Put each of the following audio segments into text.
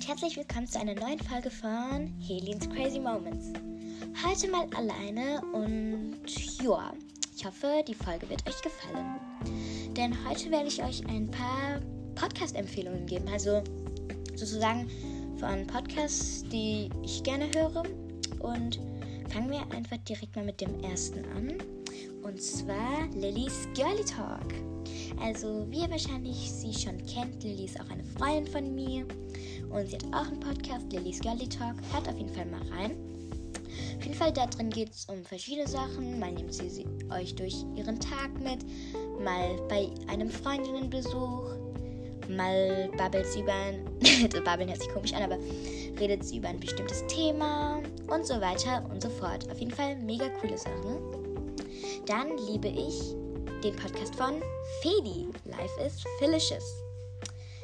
herzlich willkommen zu einer neuen Folge von Helens Crazy Moments. Heute mal alleine und ja, ich hoffe, die Folge wird euch gefallen. Denn heute werde ich euch ein paar Podcast-Empfehlungen geben, also sozusagen von Podcasts, die ich gerne höre. Und fangen wir einfach direkt mal mit dem ersten an. Und zwar Lillys Girly Talk. Also, wie ihr wahrscheinlich sie schon kennt, Lilly ist auch eine Freundin von mir. Und sie hat auch einen Podcast, Lillys Girly Talk. Hört auf jeden Fall mal rein. Auf jeden Fall da drin geht es um verschiedene Sachen. Mal nimmt sie, sie euch durch ihren Tag mit, mal bei einem Freundinnenbesuch, mal babbelt sie über ein, babbeln hört sich komisch an, aber redet sie über ein bestimmtes Thema und so weiter und so fort. Auf jeden Fall mega coole Sachen. Dann liebe ich den Podcast von Fedi. Life is Felicious.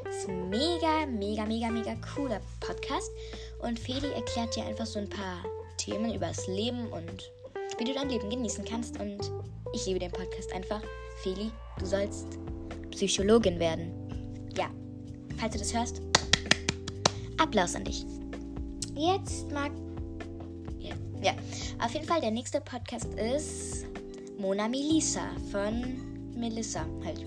Ist ein mega, mega, mega, mega cooler Podcast. Und Fedi erklärt dir einfach so ein paar Themen über das Leben und wie du dein Leben genießen kannst. Und ich liebe den Podcast einfach. Feli, du sollst Psychologin werden. Ja, falls du das hörst, Applaus an dich. Jetzt mag. Ja, ja, auf jeden Fall, der nächste Podcast ist Mona Melissa von Melissa halt.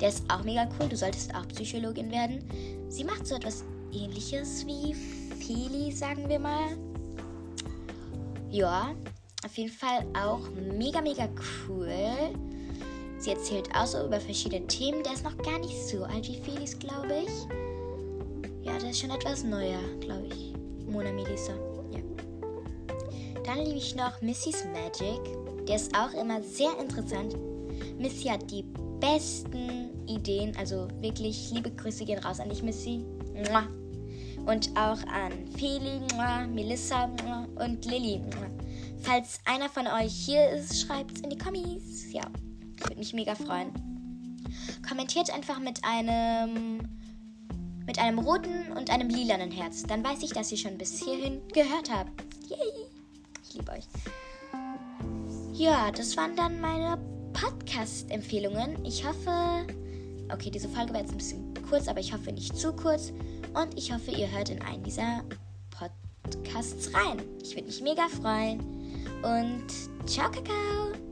Der ist auch mega cool. Du solltest auch Psychologin werden. Sie macht so etwas ähnliches wie Feli, sagen wir mal. Ja, auf jeden Fall auch mega, mega cool. Sie erzählt auch so über verschiedene Themen. Der ist noch gar nicht so alt wie Felis, glaube ich. Ja, der ist schon etwas neuer, glaube ich. Mona Melissa. Ja. Dann liebe ich noch Missy's Magic. Der ist auch immer sehr interessant. Missy hat die besten Ideen. Also wirklich, liebe Grüße gehen raus an dich, Missy. Und auch an Feli, Melissa und Lilly. Falls einer von euch hier ist, schreibt es in die Kommis. Ja, würde mich mega freuen. Kommentiert einfach mit einem mit einem roten und einem lilanen Herz. Dann weiß ich, dass ihr schon bis hierhin gehört habt. Yay! Ich liebe euch. Ja, das waren dann meine Podcast-Empfehlungen. Ich hoffe, okay, diese Folge war jetzt ein bisschen kurz, aber ich hoffe nicht zu kurz. Und ich hoffe, ihr hört in einen dieser Podcasts rein. Ich würde mich mega freuen. Und ciao, Kakao!